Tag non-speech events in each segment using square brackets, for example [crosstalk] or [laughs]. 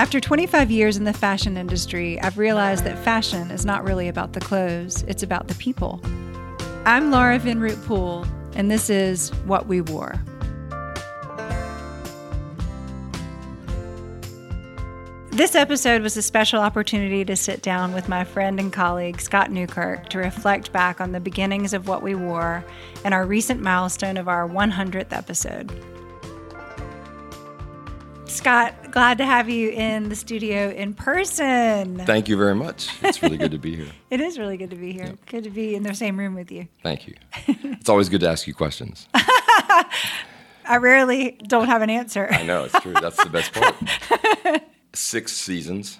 After 25 years in the fashion industry, I've realized that fashion is not really about the clothes, it's about the people. I'm Laura Vinroot Poole, and this is What We Wore. This episode was a special opportunity to sit down with my friend and colleague Scott Newkirk to reflect back on the beginnings of what we wore and our recent milestone of our 100th episode. Scott, glad to have you in the studio in person. Thank you very much. It's really good to be here. [laughs] it is really good to be here. Yep. Good to be in the same room with you. Thank you. It's always good to ask you questions. [laughs] I rarely don't have an answer. I know, it's true. That's the best part. [laughs] six seasons,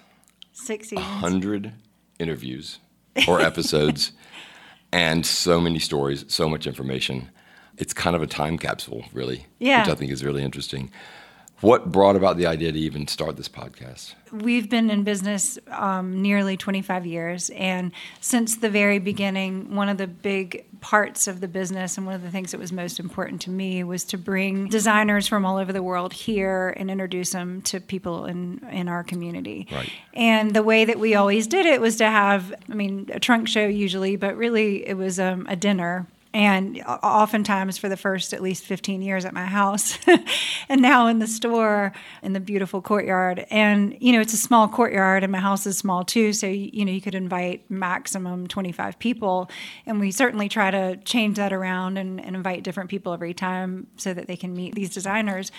six seasons, hundred interviews or episodes, and so many stories, so much information. It's kind of a time capsule, really, yeah. which I think is really interesting. What brought about the idea to even start this podcast? We've been in business um, nearly 25 years. And since the very beginning, one of the big parts of the business and one of the things that was most important to me was to bring designers from all over the world here and introduce them to people in, in our community. Right. And the way that we always did it was to have, I mean, a trunk show usually, but really it was um, a dinner and oftentimes for the first at least 15 years at my house [laughs] and now in the store in the beautiful courtyard and you know it's a small courtyard and my house is small too so you know you could invite maximum 25 people and we certainly try to change that around and, and invite different people every time so that they can meet these designers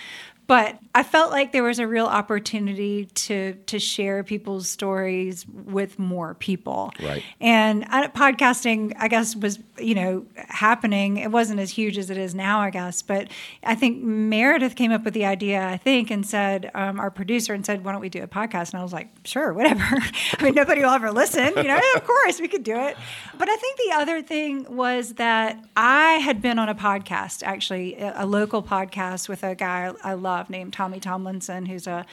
but I felt like there was a real opportunity to to share people's stories with more people. Right. And uh, podcasting, I guess, was you know happening. It wasn't as huge as it is now, I guess. But I think Meredith came up with the idea, I think, and said um, our producer and said, "Why don't we do a podcast?" And I was like, "Sure, whatever." [laughs] I mean, nobody will ever listen. You know, of course we could do it. But I think the other thing was that I had been on a podcast, actually, a local podcast with a guy I love love named Tommy Tomlinson, who's a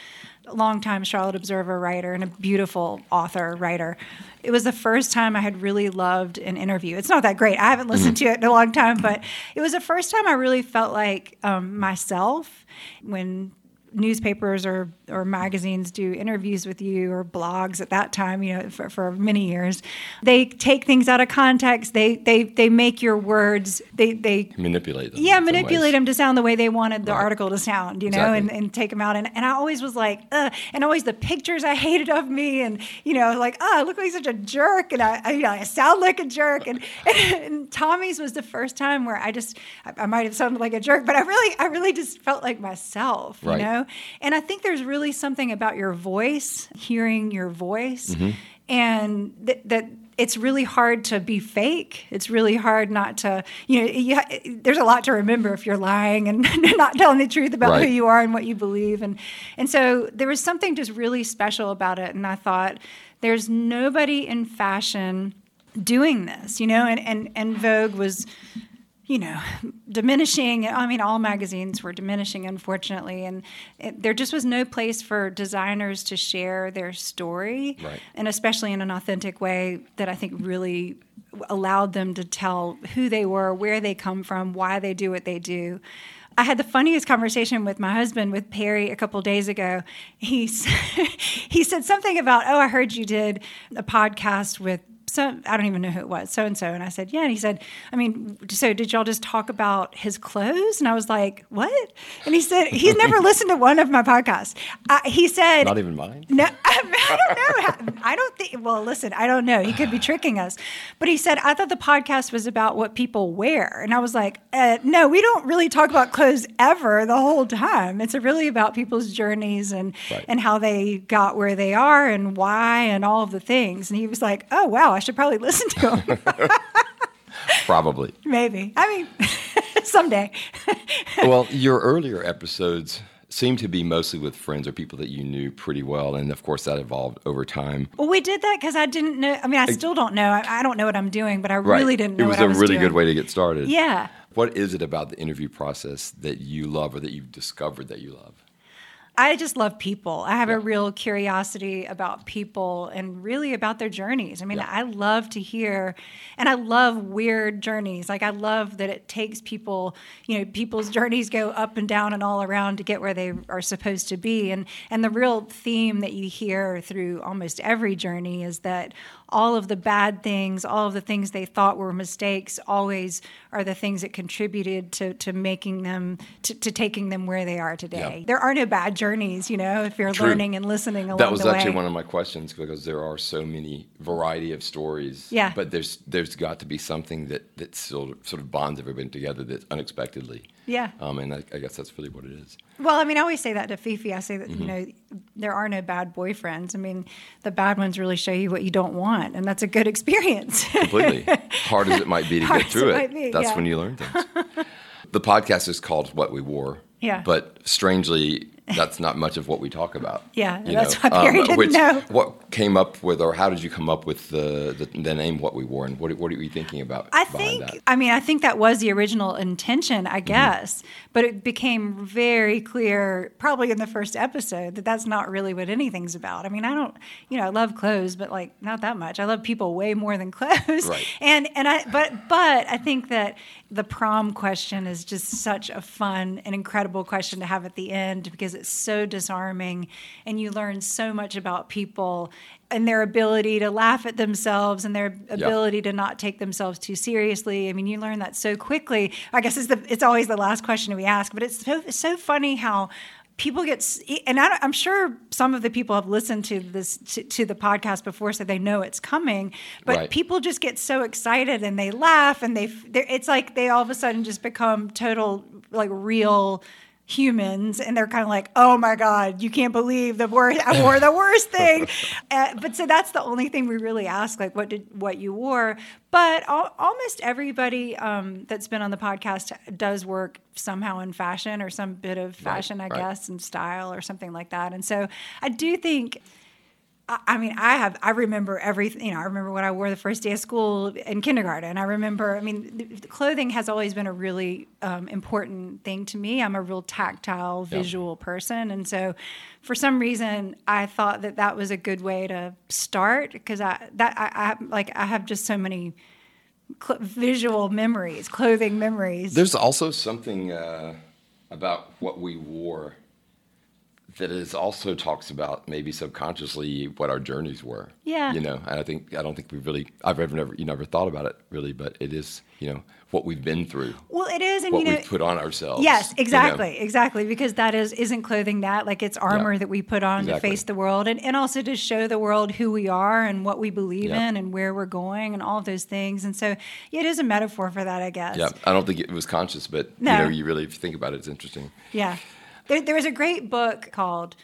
longtime Charlotte Observer writer and a beautiful author writer. It was the first time I had really loved an interview. It's not that great. I haven't listened mm-hmm. to it in a long time, but it was the first time I really felt like um, myself when newspapers or, or magazines do interviews with you or blogs at that time, you know, for, for many years, they take things out of context. They they they make your words they they manipulate them. Yeah, manipulate them to sound the way they wanted the right. article to sound, you know, exactly. and, and take them out. And, and I always was like, Ugh. and always the pictures I hated of me, and you know, like, oh, I look like such a jerk, and I, I you know, I sound like a jerk. And, and, [laughs] and Tommy's was the first time where I just I, I might have sounded like a jerk, but I really I really just felt like myself, right. you know. And I think there's really something about your voice, hearing your voice, mm-hmm. and th- that it's really hard to be fake. It's really hard not to, you know, you, there's a lot to remember if you're lying and [laughs] not telling the truth about right. who you are and what you believe. And, and so there was something just really special about it. And I thought, there's nobody in fashion doing this, you know, and, and, and Vogue was you know, diminishing. I mean, all magazines were diminishing, unfortunately, and it, there just was no place for designers to share their story, right. and especially in an authentic way that I think really allowed them to tell who they were, where they come from, why they do what they do. I had the funniest conversation with my husband, with Perry, a couple days ago. He [laughs] he said something about, "Oh, I heard you did a podcast with so I don't even know who it was, so and so. And I said, yeah. And he said, I mean, so did y'all just talk about his clothes? And I was like, what? And he said, he's never [laughs] listened to one of my podcasts. Uh, he said, not even mine. No, [laughs] I, don't know. I don't think. Well, listen, I don't know. He could be tricking us. But he said, I thought the podcast was about what people wear, and I was like, uh, no, we don't really talk about clothes ever the whole time. It's really about people's journeys and right. and how they got where they are and why and all of the things. And he was like, oh wow I should probably [laughs] listen to him. [laughs] probably. Maybe. I mean, [laughs] someday. well, your earlier episodes seem to be mostly with friends or people that you knew pretty well, and of course that evolved over time. Well, we did that because I didn't know. I mean, I still don't know. I, I don't know what I'm doing, but I right. really didn't know. It was a was really doing. good way to get started. Yeah. What is it about the interview process that you love, or that you've discovered that you love? I just love people. I have Yeah. a real curiosity about people and really about their journeys. I mean, Yeah. I love to hear, and I love weird journeys. Like, I love that it takes people, you know, people's journeys go up and down and all around to get where they are supposed to be. And, and the real theme that you hear through almost every journey is that all of the bad things, all of the things they thought were mistakes, always are the things that contributed to, to making them, to, to taking them where they are today. Yeah. There are no bad journeys, you know, if you're True. learning and listening along That was actually way. one of my questions because there are so many variety of stories. Yeah. But there's there's got to be something that that still sort of bonds everybody together that unexpectedly. Yeah. Um, and I, I guess that's really what it is. Well, I mean, I always say that to Fifi. I say that, Mm-hmm. you know, there are no bad boyfriends. I mean, the bad ones really show you what you don't want, and that's a good [laughs] experience. Completely. [laughs] Hard as it might be to Hard get through it it, be, that's yeah. when you learn things. the podcast is called What We Wore. Yeah. But strangely, that's not much of what we talk about. [laughs] Yeah, you that's know? what Perry didn't which, know. What came up with, or how did you come up with the, the, the name What We Wore, and what, what are you thinking about I think, that? Mm-hmm. I mean, I think that was the original intention, I guess, but it became very clear, probably in the first episode, that that's not really what anything's about. I mean, I don't, you know, I love clothes, but like not that much. I love people way more than [laughs] clothes. Right. And and I, but but I think that the prom question is just such a fun and incredible question to have at the end because it's so disarming, and you learn so much about people and their ability to laugh at themselves and their ability to not take themselves too seriously. I mean, you learn that so quickly. I guess it's the it's always the last question we ask, but it's so it's so funny how people get and I, am sure some of the people have listened to this to, to the podcast before so they know it's coming but Right. people just get so excited and they laugh and they it's like they all of a sudden just become total like real humans and they're kind of like oh my god you can't believe the worst i wore the worst thing. Uh, [laughs] but so that's the only thing we really ask like what did what you wore. But al- almost everybody um, that's been on the podcast does work somehow in fashion or some bit of fashion i right. guess and style or something like that. And so i do think I- mean, I have. I remember everything. You know, I remember what I wore the first day of school in kindergarten. I remember. I mean, clothing has always been a really um, important thing to me. I'm a real tactile, Yeah. visual person, and so for some reason, I thought that that was a good way to start because I that I, I like I have just so many cl- visual memories, clothing memories. There's also something uh, about what we wore that is also talks about maybe subconsciously what our journeys were. Yeah. You know, and I think I don't think we really I've ever never you never thought about it really, but it is you know what we've been through, well, it is, and what you know, we've put on ourselves. Yes, you know? exactly, exactly. Because that is isn't clothing that like it's armor Yeah. that we put on Exactly. to face the world, and, and also to show the world who we are and what we believe Yeah. in and where we're going and all of those things. And so yeah, it is a metaphor for that, I guess. Yeah, I don't think it was conscious, but No. you know, you really if you think about it, it's interesting. Yeah. There, there was a great book called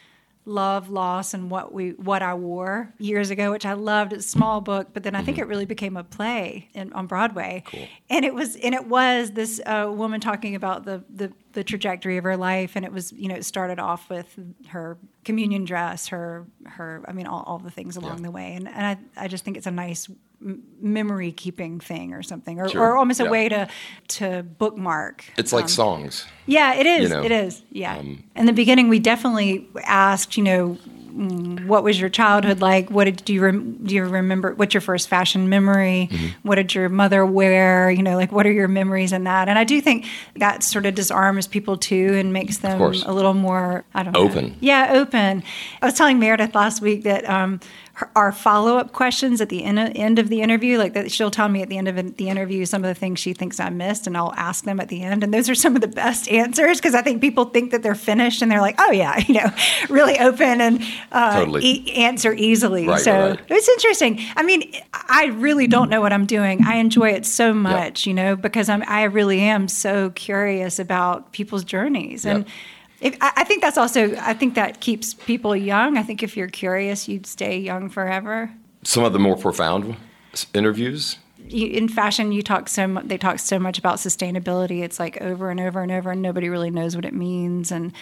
Love, Loss, and What We What I Wore years ago, which I loved. It's a small book, but then I think it really became a play in, on Broadway. Cool. And it was and it was this uh, woman talking about the, the the trajectory of her life, and it was you know it started off with her communion dress, her her I mean all, all the things along Yeah. the way, and and I I just think it's a nice memory keeping thing or something, or, Sure. or almost a Yeah. way to to bookmark. It's like um, songs. yeah, it is. know, it is. Yeah. In the beginning, we definitely asked, you know, what was your childhood like? What did do you rem- do you remember? What's your first fashion memory? Mm-hmm. What did your mother wear? You know, like what are your memories in that? And I do think that sort of disarms people too and makes them a little more I don't know. Open. Yeah, open. I was telling Meredith last week that um, her, our follow up questions at the end of, end of the interview, like that, she'll tell me at the end of the interview some of the things she thinks I missed, and I'll ask them at the end. And those are some of the best answers because I think people think that they're finished and they're like, oh yeah, [laughs] you know, really open and uh, Totally. e- answer easily. Right, so right. it's interesting. I mean, I really don't know what I'm doing. I enjoy it so much, you know, because I'm I really am so curious about people's journeys and. Yep. If, I think that's also. I think that keeps people young. I think if you're curious, you'd stay young forever. Some of the more profound interviews. You, in fashion, you talk so mu- they talk so much about sustainability. It's like over and over and over, and nobody really knows what it means. And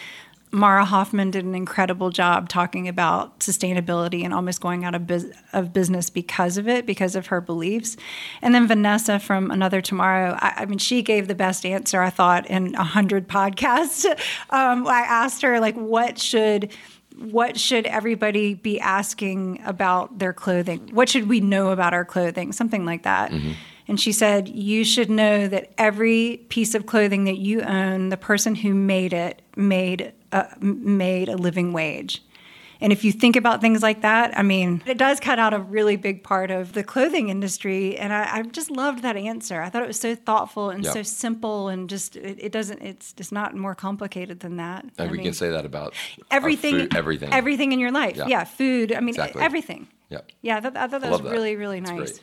Mara Hoffman did an incredible job talking about sustainability and almost going out of, of business because of it, because of her beliefs. And then Vanessa from Another Tomorrow, I, I mean, she gave the best answer, I thought, in a hundred podcasts. [laughs] Um, I asked her, like, what should what should everybody be asking about their clothing? What should we know about our clothing? Something like that. Mm-hmm. And she said, You should know that every piece of clothing that you own, the person who made it made Uh, a, made a living wage. And if you think about things like that, I mean, it does cut out a really big part of the clothing industry. And I, I just loved that answer. I thought it was so thoughtful and yep. so simple and just, it, it, doesn't, it's just not more complicated than that. And I we mean, can say that about everything, food, everything, everything in your life. Yeah, yeah food. I mean, exactly. everything. Yeah. Yeah. I thought, I thought that was really, really nice. Great.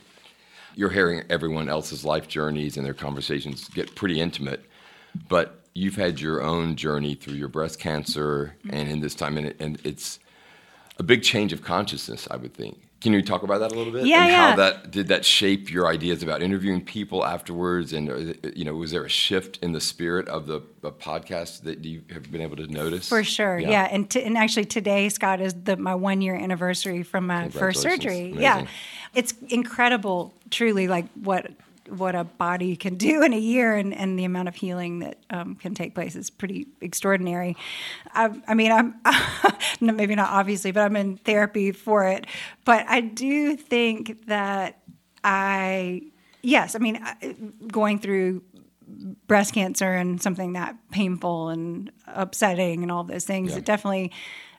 You're hearing everyone else's life journeys and their conversations get pretty intimate, but you've had your own journey through your breast cancer mm-hmm. and in this time, and, it, and it's, a big change of consciousness, I would think. Can you talk about that a little bit? Yeah, and yeah. How that did that shape your ideas about interviewing people afterwards? And uh, you know, was there a shift in the spirit of the, the podcast that you have been able to notice? For sure, yeah. yeah. And t- and actually today, Scott, is the my one year anniversary from my first surgery. Amazing. Yeah, it's incredible, truly, like what what a body can do in a year and, and the amount of healing that um, can take place is pretty extraordinary. I, I mean, I'm [laughs] maybe not obviously, but I'm in therapy for it. But I do think that I, yes, I mean, going through breast cancer and something that painful and upsetting and all those things, yeah. it definitely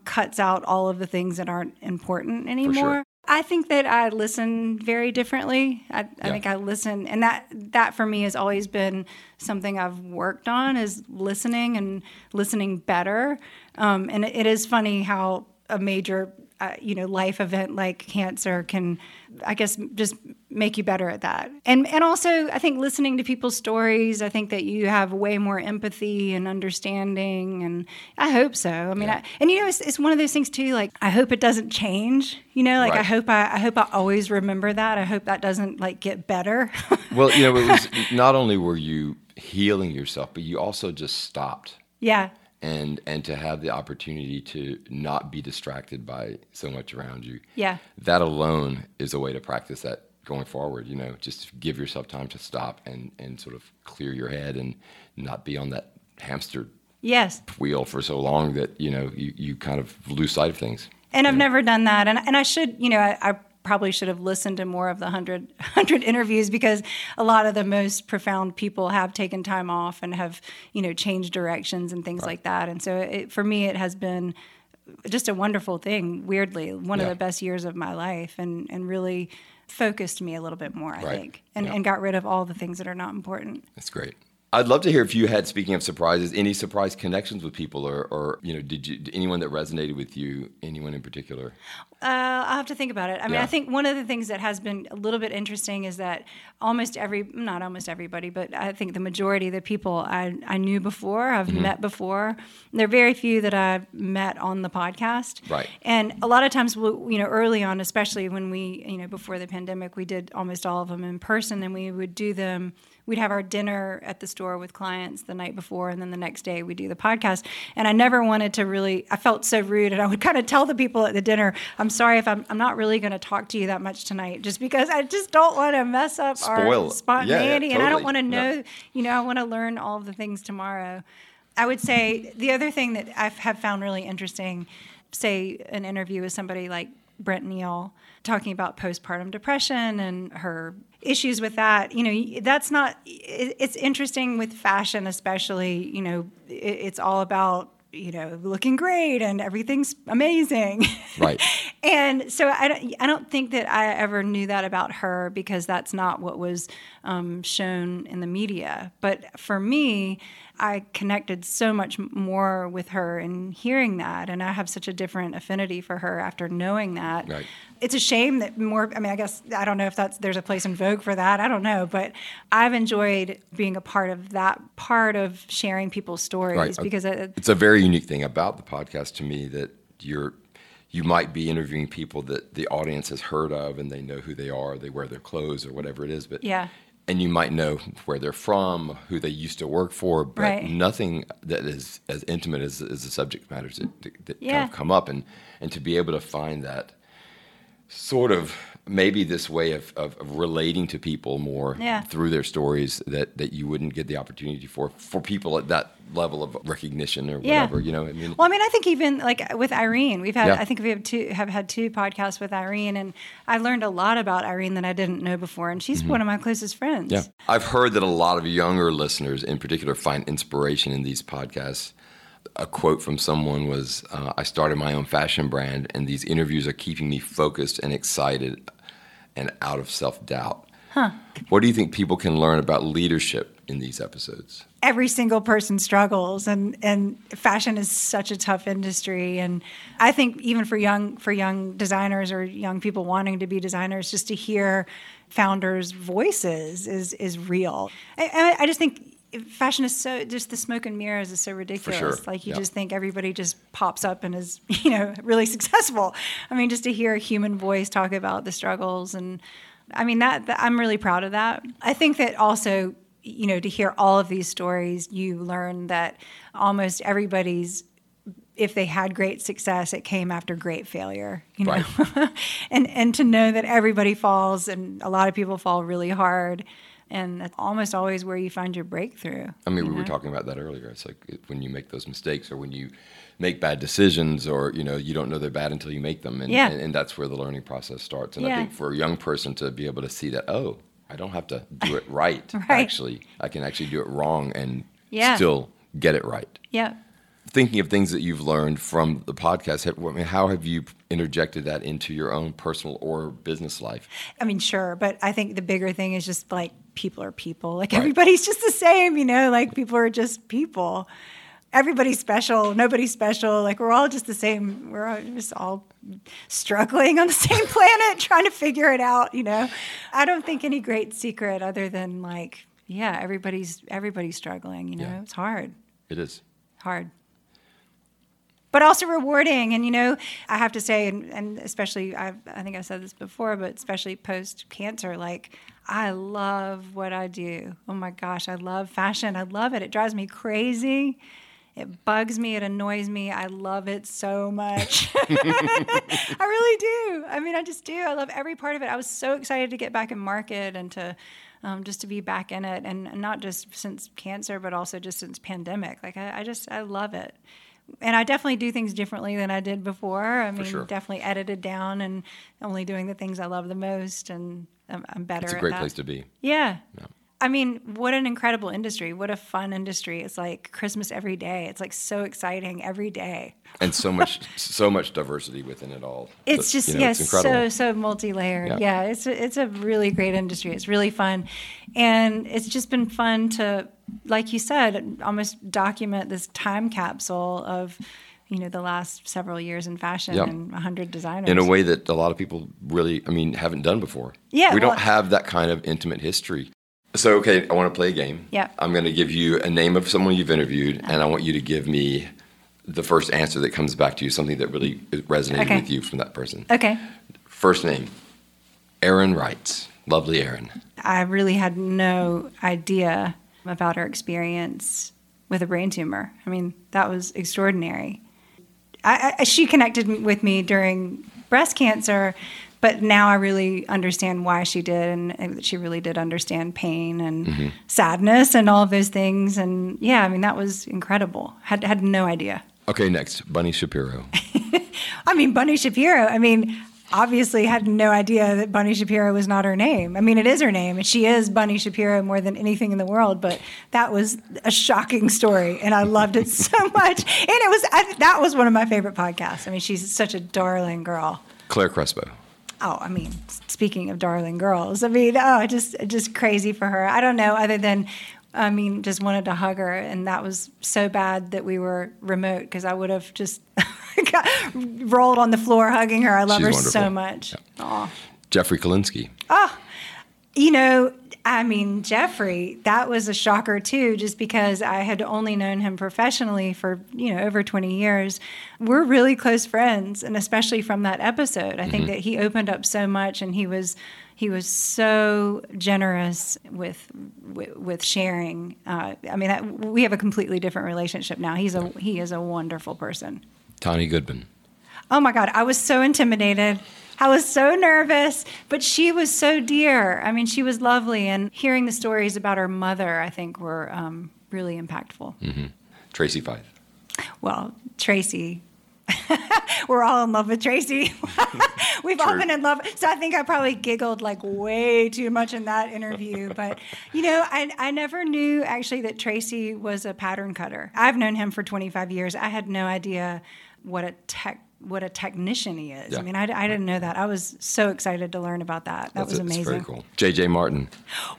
cuts out all of the things that aren't important anymore. I think that I listen very differently. I, I yeah. think I listen, and that that for me has always been something I've worked on is listening and listening better. Um, and it, it is funny how a major uh, you know life event like cancer can i guess just make you better at that. And and also i think listening to people's stories i think that you have way more empathy and understanding and i hope so. I mean yeah. I, and you know it's, it's one of those things too like i hope it doesn't change you know like right. i hope I, I hope i always remember that. I hope that doesn't like get better. [laughs] Well you know it was not only were you healing yourself but you also just stopped. Yeah. And and to have the opportunity to not be distracted by so much around you. Yeah. That alone is a way to practice that going forward you know just give yourself time to stop and and sort of clear your head and not be on that hamster yes wheel for so long that you know you, you kind of lose sight of things and I've know? never done that and and I should you know I, I probably should have listened to more of the 100, 100 [laughs] interviews because a lot of the most profound people have taken time off and have you know changed directions and things right. like that and so it, for me it has been just a wonderful thing weirdly one yeah. of the best years of my life and and really focused me a little bit more i right. think and, yeah. and got rid of all the things that are not important that's great I'd love to hear if you had, speaking of surprises, any surprise connections with people, or, or you know, did you anyone that resonated with you? Anyone in particular? Uh, I'll have to think about it. I mean, yeah. I think one of the things that has been a little bit interesting is that almost every, not almost everybody, but I think the majority of the people I, I knew before, I've mm-hmm. met before. There are very few that I've met on the podcast. Right. And a lot of times, we'll, you know, early on, especially when we, you know, before the pandemic, we did almost all of them in person, and we would do them we'd have our dinner at the store with clients the night before and then the next day we do the podcast and i never wanted to really i felt so rude and i would [laughs] kind of tell the people at the dinner i'm sorry if i'm, I'm not really going to talk to you that much tonight just because i just don't want to mess up Spoil. our spontaneity yeah, yeah, totally. and i don't want to know you know i want to learn all of the things tomorrow i would say the other thing that i have found really interesting say an interview with somebody like brent neale talking about postpartum depression and her issues with that. You know that's not it's interesting with fashion especially you know it's all about you know looking great and everything's amazing. Right. [laughs] And so I don't, I don't think that i ever knew that about her because that's not what was um, shown in the media. But for me I connected so much more with her in hearing that, and I have such a different affinity for her after knowing that. Right. It's a shame that more. I mean, I guess I don't know if that's there's a place in Vogue for that. I don't know, but I've enjoyed being a part of that part of sharing people's stories right. Uh, because it, it's a very unique thing about the podcast to me that you're you might be interviewing people that the audience has heard of and they know who they are, they wear their clothes or whatever it is, but yeah and you might know where they're from, who they used to work for, but Right. nothing that is as intimate as, as the subject matters that, that kind of come up, and and to be able to find that sort of maybe this way of, of, of relating to people more Yeah. through their stories that, that you wouldn't get the opportunity for for people at that level of recognition or Yeah. whatever you know I mean Well, I mean, I think even like with Irene, we've had, Yeah. I think we have two, have had two podcasts with Irene, and I learned a lot about Irene that I didn't know before, and she's one of my closest friends. Mm-hmm. Yeah. I've heard that a lot of younger listeners, in particular, find inspiration in these podcasts. A quote from someone was uh, I started my own fashion brand, and these interviews are keeping me focused and excited and out of self doubt. Huh. What do you think people can learn about leadership in these episodes? every single person struggles and and fashion is such a tough industry and i think even for young for young designers or young people wanting to be designers just to hear founders voices is is real i, I- I just think fashion is so just the smoke and mirrors is so ridiculous sure. like you Yeah. just think everybody just pops up and is [laughs] you know really successful i mean just to hear a human voice talk about the struggles and I mean that, that I'm really proud of that. I think that also, you know, to hear all of these stories, you learn that almost everybody's if they had great success, it came after great failure, you know. [laughs] and and to know that everybody falls and a lot of people fall really hard and that's almost always where you find your breakthrough. I mean, we were talking about that earlier. It's like when you make those mistakes or when you make bad decisions or, you know, you don't know they're bad until you make them. And, Yeah. and, and that's where the learning process starts. And I think for a young person to be able to see that, oh, I don't have to do it [laughs] right. Right. Actually, I can actually do it wrong and Yeah. still get it right. Yeah. Thinking of things that you've learned from the podcast, have- I mean, how have you interjected that into your own personal or business life? I mean, sure, but I think the bigger thing is just like people are people. Like everybody's just the same, you know, like people are just people. Everybody's special, nobody's special. Like we're all just the same. We're all just all struggling on the [laughs] same planet trying to figure it out, you know. I don't think any great secret other than like, yeah, everybody's everybody's struggling, you know. Yeah. It's hard. It is. Hard. But also rewarding, and you know, I have to say, and, and especially, I've, I think I said this before, but especially post cancer, like I love what I do. Oh my gosh, I love fashion. I love it. It drives me crazy. It bugs me. It annoys me. I love it so much. [laughs] I really do. I mean, I just do. I love every part of it. I was so excited to get back in market and to um, just to be back in it, and, not just since cancer, but also just since pandemic. Like I, I just I love it. And I definitely do things differently than I did before. I mean, sure. definitely edited down and only doing the things I love the most, and I'm, I'm better. It's a at great place to be. Yeah. I mean, what an incredible industry. What a fun industry. It's like Christmas every day. It's like so exciting every day. And so much, [laughs] so much diversity within it all. It's just you know, yes, it's so so multi-layered. Yeah. Yeah, it's a, it's a really great industry. It's really fun, and it's just been fun to, like you said, almost document this time capsule of, you know, the last several years in fashion Yeah. and hundred designers. in a way that a lot of people really, I mean, haven't done before. Yeah, we well- don't have that kind of intimate history. So, okay, I want to play a game. Yeah. I'm going to give you a name of someone you've interviewed, and I want you to give me the first answer that comes back to you, something that really resonated Okay. with you from that person. Okay, First name, Erin Wrights. Lovely Erin. I really had no idea about her experience with a brain tumor. I mean, that was extraordinary. I, I, she connected with me during breast cancer, but now I really understand why she did, and, and that she really did understand pain and mm-hmm. sadness and all of those things. And yeah, I mean, that was incredible. Had had no idea. Okay, next, Bunny Shapiro. [laughs] I mean, Bunny Shapiro. I mean, obviously had no idea that Bunny Shapiro was not her name. I mean, it is her name, and she is Bunny Shapiro more than anything in the world. But that was a shocking story, and I loved it so [laughs] much. And it was I, that was one of my favorite podcasts. I mean, she's such a darling girl. Claire Crespo. Oh, I mean, speaking of darling girls, I mean, oh, just just crazy for her. I don't know, other than, I mean, just wanted to hug her, and that was so bad that we were remote because I would have just [laughs] [laughs] rolled on the floor hugging her. I love She's her wonderful. so much. Aw. Jeffrey Kalinsky. Oh, you know, I mean, Jeffrey, that was a shocker too, just because I had only known him professionally for, you know, over 20 years. We're really close friends, and especially from that episode. I think that he opened up so much and he was he was so generous with with, with sharing. Uh, I mean, that, we have a completely different relationship now. He's a he is a wonderful person. Tawny Goodman. Oh my God, I was so intimidated. I was so nervous, but she was so dear. I mean, she was lovely, and hearing the stories about her mother, I think, were um, really impactful. Mm-hmm. Tracy Feith. Well, Tracy. [laughs] We're all in love with Tracy. [laughs] We've True. all been in love. So I think I probably giggled like way too much in that interview. [laughs] But, you know, I, I never knew actually that Tracy was a pattern cutter. I've known him for 25 years. I had no idea what a tech what a technician he is. Yeah. I mean, I, I, didn't know that. I was so excited to learn about that. That That's was amazing. It's very cool. JJ Martin.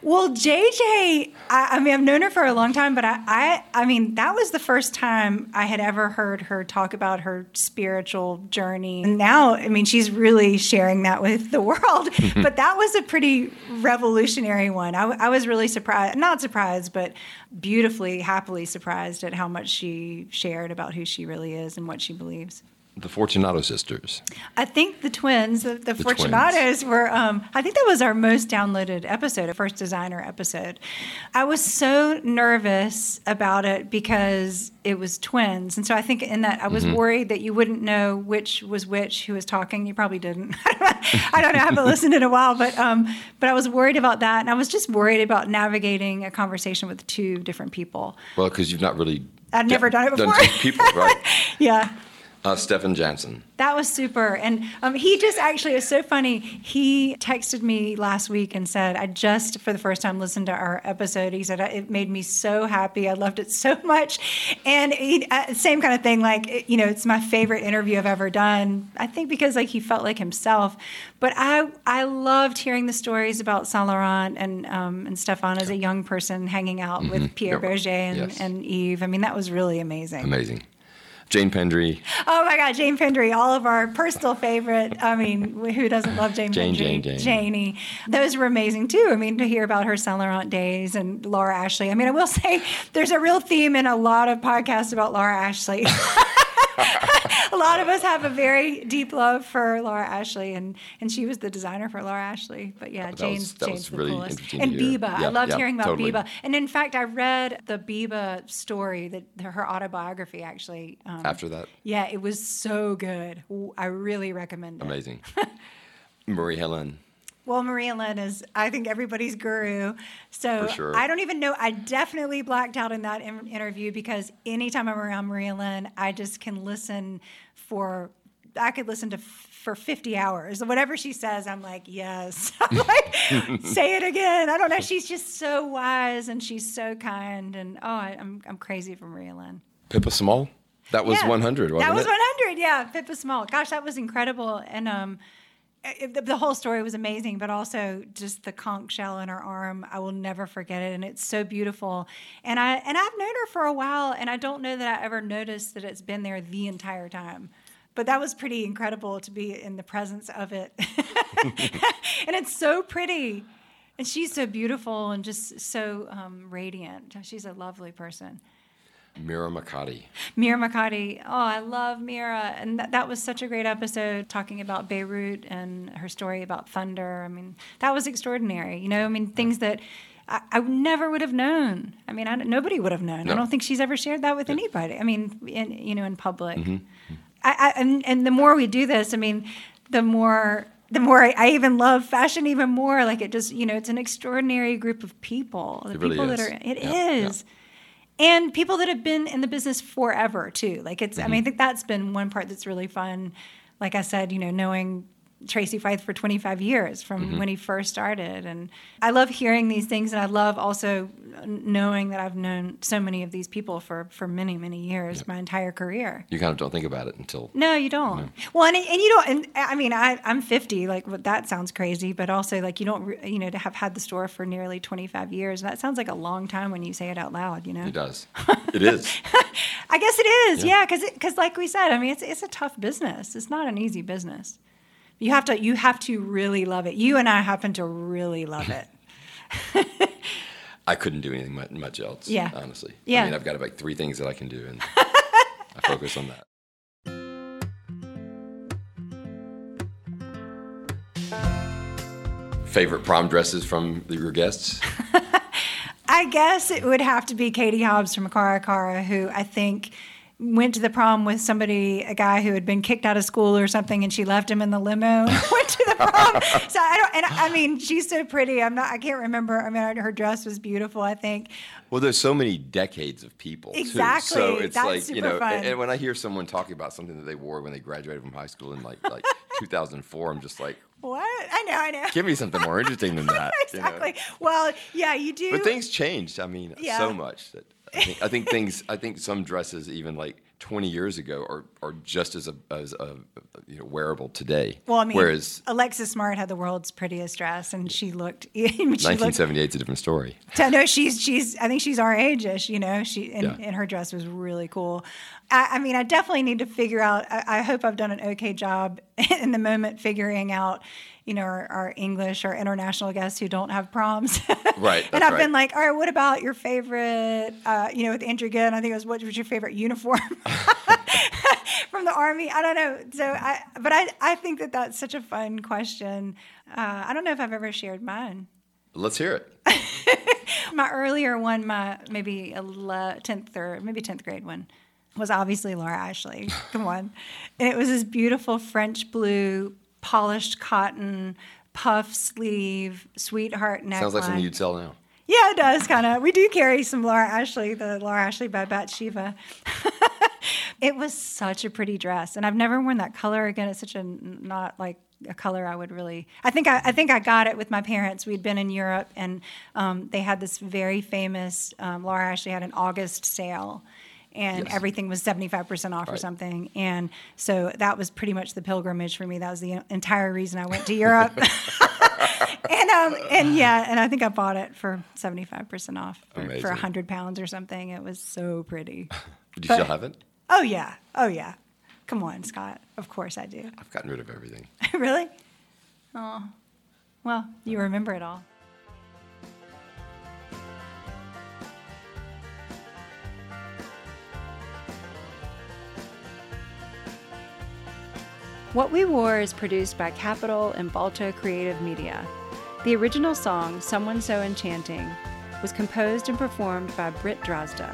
Well, JJ, I, I, mean, I've known her for a long time, but I, I, I mean, that was the first time I had ever heard her talk about her spiritual journey. And now, I mean, she's really sharing that with the world. [laughs] but that was a pretty revolutionary one. I, I was really surprised, not surprised, but beautifully, happily surprised at how much she shared about who she really is and what she believes. The Fortunato sisters. I think the twins, the, the, the Fortunatos, twins. were. Um, I think that was our most downloaded episode, a first designer episode. I was so nervous about it because it was twins, and so I think in that I was mm-hmm. worried that you wouldn't know which was which who was talking. You probably didn't. [laughs] I don't know. I haven't listened in a while, but um, but I was worried about that, and I was just worried about navigating a conversation with two different people. Well, because you've not really. I've never done it before. Done people, right? [laughs] yeah. Uh, Stephan Janson. That was super. And um, he just actually, is so funny. He texted me last week and said, I just, for the first time, listened to our episode. He said, it made me so happy. I loved it so much. And he, uh, same kind of thing, like, you know, it's my favorite interview I've ever done. I think because, like, he felt like himself. But I, I loved hearing the stories about Saint Laurent and, um, and Stephan as a young person hanging out mm-hmm. with Pierre. Bergé and, yes. and Yves. I mean, that was really amazing. Amazing. Jane Pendry. Oh my God, Jane Pendry, all of our personal favorite. I mean, who doesn't love Jane, Jane Pendry? Jane, Jane. Janie. Those were amazing too. I mean, to hear about her Saint Laurent days and Laura Ashley. I mean, I will [laughs] say there's a real theme in a lot of podcasts about Laura Ashley. [laughs] a lot of us have a very deep love for Laura Ashley, and, and she was the designer for Laura Ashley. But yeah, Jane's, that Jane's was really the coolest. Interesting and Biba, yeah, I loved yeah, hearing about totally. Biba. And in fact, I read the Biba story, that her autobiography actually. Um, After that, yeah, it was so good. I really recommend it. Amazing. [laughs] Marie Helene. Well, Marie Helene is, I think, everybody's guru. So sure. I don't even know. I definitely blacked out in that in- interview because anytime I'm around Marie Helene, I just can listen for, I could listen to f- for 50 hours. Whatever she says, I'm like, yes. [laughs] I'm like, [laughs] say it again. I don't know. She's just so wise and she's so kind. And oh, I, am I'm, I'm crazy for Marie Helene. Pippa Small? That was yeah, 100, wasn't That was it? 100, yeah. Pippa Small. Gosh, that was incredible. And, um, it, the whole story was amazing, but also just the conch shell in her arm, I will never forget it, and it's so beautiful. And I and I've known her for a while, and I don't know that I ever noticed that it's been there the entire time. But that was pretty incredible to be in the presence of it, [laughs] and it's so pretty, and she's so beautiful and just so um, radiant. She's a lovely person. Mira Mikati. Mira Mikati. Oh, I love Mira. And th- that was such a great episode talking about Beirut and her story about thunder. I mean, that was extraordinary. You know, I mean, things that I, I never would have known. I mean, I, nobody would have known. No. I don't think she's ever shared that with yeah. anybody. I mean, in, you know, in public. Mm-hmm. I, I, and, and the more we do this, I mean, the more the more I, I, even love fashion even more. Like it just, you know, it's an extraordinary group of people. The it people really that is. are it yeah. is. Yeah and people that have been in the business forever too. Like it's, mm-hmm. I mean, I think that's been one part that's really fun. Like I said, you know, knowing Tracy Feith for 25 years from mm-hmm. when he first started. And I love hearing these things. And I love also knowing that I've known so many of these people for, for many, many years, yep. my entire career. You kind of don't think about it until. No, you don't. You know. Well, and, and you don't, and I mean, I, I'm 50, like that sounds crazy, but also like you don't, you know, to have had the store for nearly 25 years, that sounds like a long time when you say it out loud, you know? It does. [laughs] It is. I guess it is, yeah, because, yeah, because like we said, I mean, it's, it's a tough business. It's not an easy business. You have to you have to really love it. You and I happen to really love it. I couldn't do anything much, much else. Yeah. honestly. Yeah. I mean, I've got like three things that I can do, and [laughs] I focus on that. Favorite prom dresses from your guests? [laughs] I guess it would have to be Katie Hobbs from Cara Cara, who I think went to the prom with somebody, a guy who had been kicked out of school or something, and she left him in the limo. [laughs] went to the prom. So I don't, and I mean, she's so pretty. I'm not, I can't remember. I mean, her dress was beautiful. I think. Well, there's so many decades of people. Too. Exactly. So it's That's like you know, and, and when I hear someone talking about something that they wore when they graduated from high school in like like [laughs] 2004, I'm just like, What? I know. I know. give me something more interesting than [laughs] that. you know? exactly. Well, yeah, you do. But things changed. I mean, Yeah. so much that I think, I think things. I think some dresses, even like 20 years ago, are, are just as a, as a, you know wearable today. well, I mean, whereas Alexis Smart had the world's prettiest dress, and she looked. [laughs] she 1978 is a different story. [laughs] So, no, she's she's. I think she's our age-ish. You know, she and, Yeah. and her dress was really cool. I, I mean, I definitely need to figure out. I, I hope I've done an okay job [laughs] in the moment figuring out. You know, our, our English or international guests who don't have proms. [laughs] Right, and I've been like, all right, what about your favorite? Uh, you know, with Andrew Good, I think it was what was your favorite uniform [laughs] [laughs] from the army? I don't know. So I, but I, I think that that's such a fun question. Uh, I don't know if I've ever shared mine. Let's hear it. My earlier one, my maybe tenth or maybe tenth grade one, was obviously Laura Ashley. Come on, and it was this beautiful French blue, polished cotton, puff sleeve, sweetheart neckline. Sounds like something you'd sell now. Yeah, it does kind of. We do carry some Laura Ashley, the Laura Ashley by Batsheva. [laughs] it was such a pretty dress, and I've never worn that color again. It's such a not like a color I would really. I think I, I think I got it with my parents. We'd been in Europe, and um, they had this very famous um, Laura Ashley had an August sale. And Yes. everything was 75% off or something. And so that was pretty much the pilgrimage for me. That was the entire reason I went to Europe. [laughs] and um and yeah, and I think I bought it for seventy five percent off for, Amazing. for hundred pounds or something. It was so pretty. [laughs] Do you But- still have it? Oh yeah, oh yeah. Come on, Scott. Of course I do. I've gotten rid of everything. [laughs] really? Oh, well, you remember it all. What We Wore is produced by Capitol and Balto Creative Media. The original song, Someone So Enchanting, was composed and performed by Britt Drozda.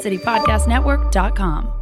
QueenCityPodcastNetwork.com.